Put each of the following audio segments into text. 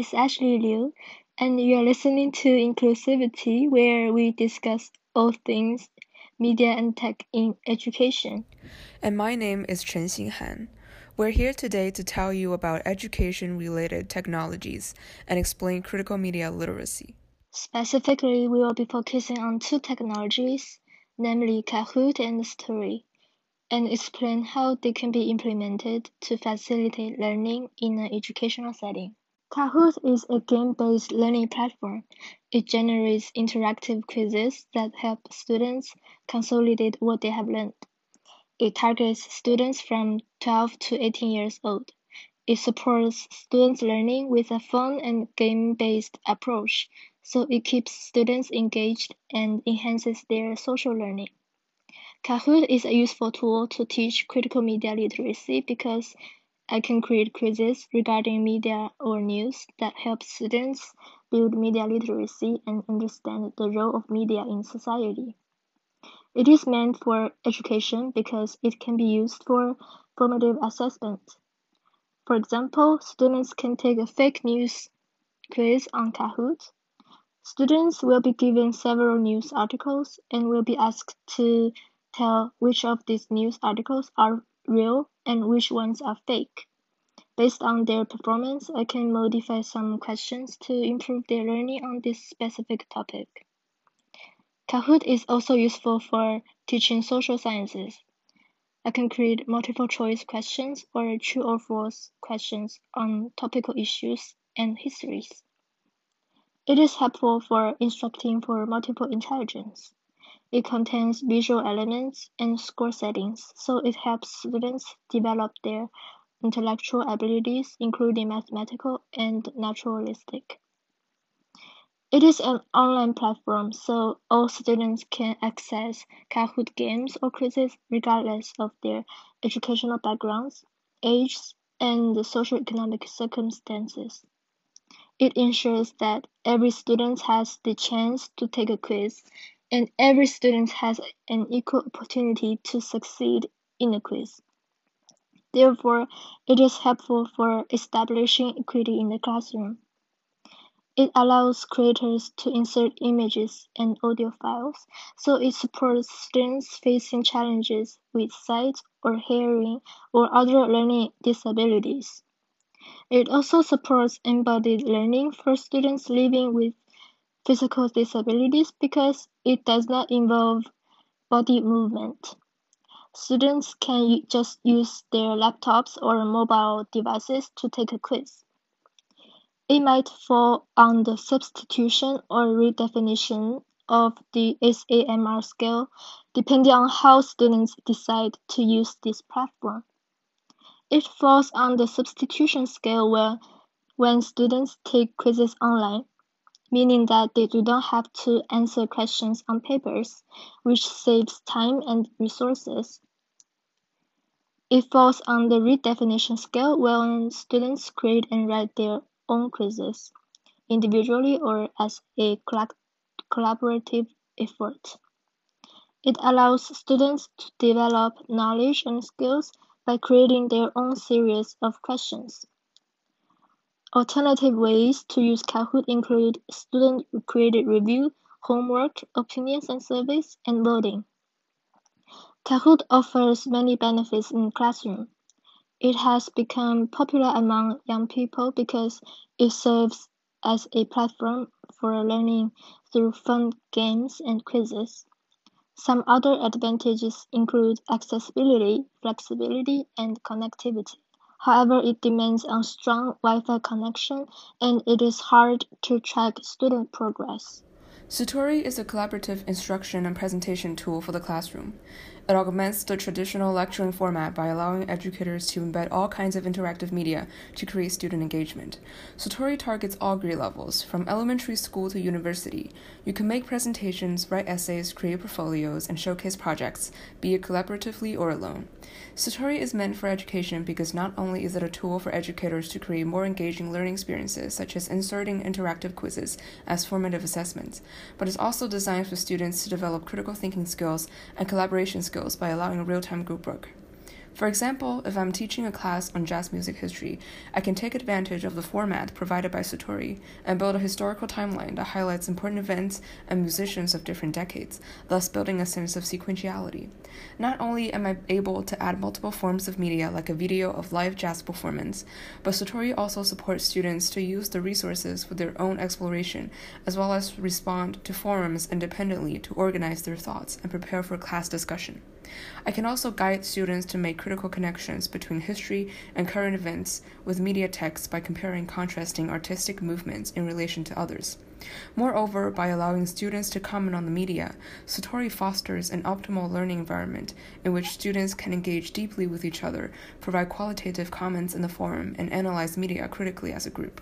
is Ashley Liu, and you are listening to Inclusivity, where we discuss all things media and tech in education. And my name is Chen Xinghan. We're here today to tell you about education related technologies and explain critical media literacy. Specifically, we will be focusing on two technologies, namely Kahoot and Sutori, and explain how they can be implemented to facilitate learning in an educational setting. Kahoot is a game-based learning platform. It generates interactive quizzes that help students consolidate what they have learned. It targets students from 12 to 18 years old. It supports students learning with a fun and game-based approach, so it keeps students engaged and enhances their social learning. Kahoot is a useful tool to teach critical media literacy because I can create quizzes regarding media or news that help students build media literacy and understand the role of media in society. It is meant for education because it can be used for formative assessment. For example, students can take a fake news quiz on Kahoot. Students will be given several news articles and will be asked to tell which of these news articles are real and which ones are fake. Based on their performance, I can modify some questions to improve their learning on this specific topic. Kahoot is also useful for teaching social sciences. I can create multiple choice questions or true or false questions on topical issues and histories. It is helpful for instructing for multiple intelligence. It contains visual elements and score settings, so it helps students develop their intellectual abilities, including mathematical and naturalistic. It is an online platform, so all students can access Kahoot games or quizzes regardless of their educational backgrounds, ages, and socioeconomic circumstances. It ensures that every student has the chance to take a quiz and every student has an equal opportunity to succeed in a quiz. Therefore, it is helpful for establishing equity in the classroom. It allows creators to insert images and audio files, so it supports students facing challenges with sight or hearing or other learning disabilities. It also supports embodied learning for students living with physical disabilities because it does not involve body movement. Students can just use their laptops or mobile devices to take a quiz. It might fall on the substitution or redefinition of the SAMR scale, depending on how students decide to use this platform. It falls on the substitution scale where when students take quizzes online, meaning that they do not have to answer questions on papers, which saves time and resources. It falls on the redefinition scale when students create and write their own quizzes, individually or as a collaborative effort. It allows students to develop knowledge and skills by creating their own series of questions. Alternative ways to use Kahoot include student-created review, homework, opinions and surveys, and voting. Kahoot offers many benefits in classroom. It has become popular among young people because it serves as a platform for learning through fun games and quizzes. Some other advantages include accessibility, flexibility, and connectivity. However, it demands a strong Wi-Fi connection and it is hard to track student progress. Sutori is a collaborative instruction and presentation tool for the classroom. It augments the traditional lecturing format by allowing educators to embed all kinds of interactive media to create student engagement. Sutori targets all grade levels, from elementary school to university. You can make presentations, write essays, create portfolios, and showcase projects, be it collaboratively or alone. Sutori is meant for education because not only is it a tool for educators to create more engaging learning experiences, such as inserting interactive quizzes as formative assessments, but it's also designed for students to develop critical thinking skills and collaboration skills by allowing real time group work. For example, if I'm teaching a class on jazz music history, I can take advantage of the format provided by Sutori and build a historical timeline that highlights important events and musicians of different decades, thus building a sense of sequentiality. Not only am I able to add multiple forms of media like a video of live jazz performance, but Sutori also supports students to use the resources for their own exploration, as well as respond to forums independently to organize their thoughts and prepare for class discussion. I can also guide students to make critical connections between history and current events with media texts by comparing contrasting artistic movements in relation to others. Moreover, by allowing students to comment on the media, Sutori fosters an optimal learning environment in which students can engage deeply with each other, provide qualitative comments in the forum, and analyze media critically as a group.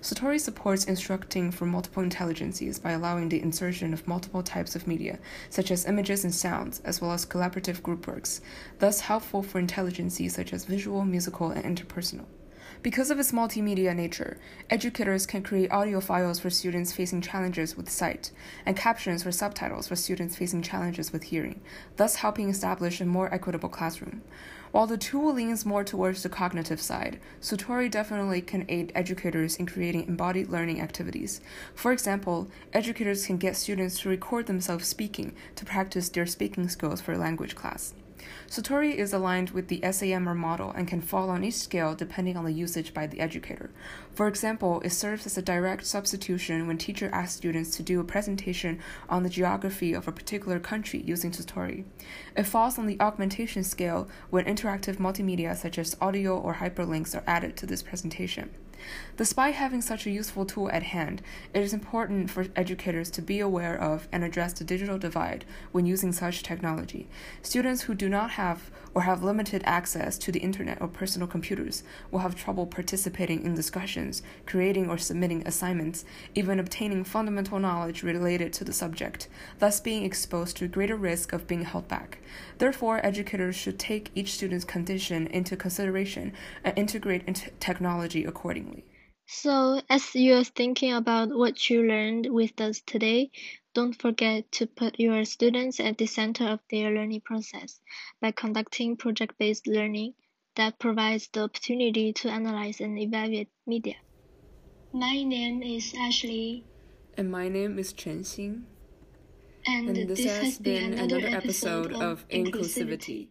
Sutori supports instructing for multiple intelligences by allowing the insertion of multiple types of media, such as images and sounds, as well as collaborative group works, thus helpful for intelligences such as visual, musical, and interpersonal. Because of its multimedia nature, educators can create audio files for students facing challenges with sight, and captions or subtitles for students facing challenges with hearing, thus helping establish a more equitable classroom. While the tool leans more towards the cognitive side, Sutori definitely can aid educators in creating embodied learning activities. For example, educators can get students to record themselves speaking to practice their speaking skills for a language class. Sutori is aligned with the SAMR model and can fall on each scale depending on the usage by the educator. For example, it serves as a direct substitution when teacher asks students to do a presentation on the geography of a particular country using Sutori. It falls on the augmentation scale when interactive multimedia such as audio or hyperlinks are added to this presentation. Despite having such a useful tool at hand, it is important for educators to be aware of and address the digital divide when using such technology. Students who do not have or have limited access to the internet or personal computers will have trouble participating in discussions, creating or submitting assignments, even obtaining fundamental knowledge related to the subject, thus being exposed to greater risk of being held back. Therefore, educators should take each student's condition into consideration and integrate technology accordingly. So, as you're thinking about what you learned with us today, don't forget to put your students at the center of their learning process by conducting project based learning that provides the opportunity to analyze and evaluate media. My name is Ashley. And my name is Chen Xing. And, And this, this has, been another another episode episode of of Inclusivity.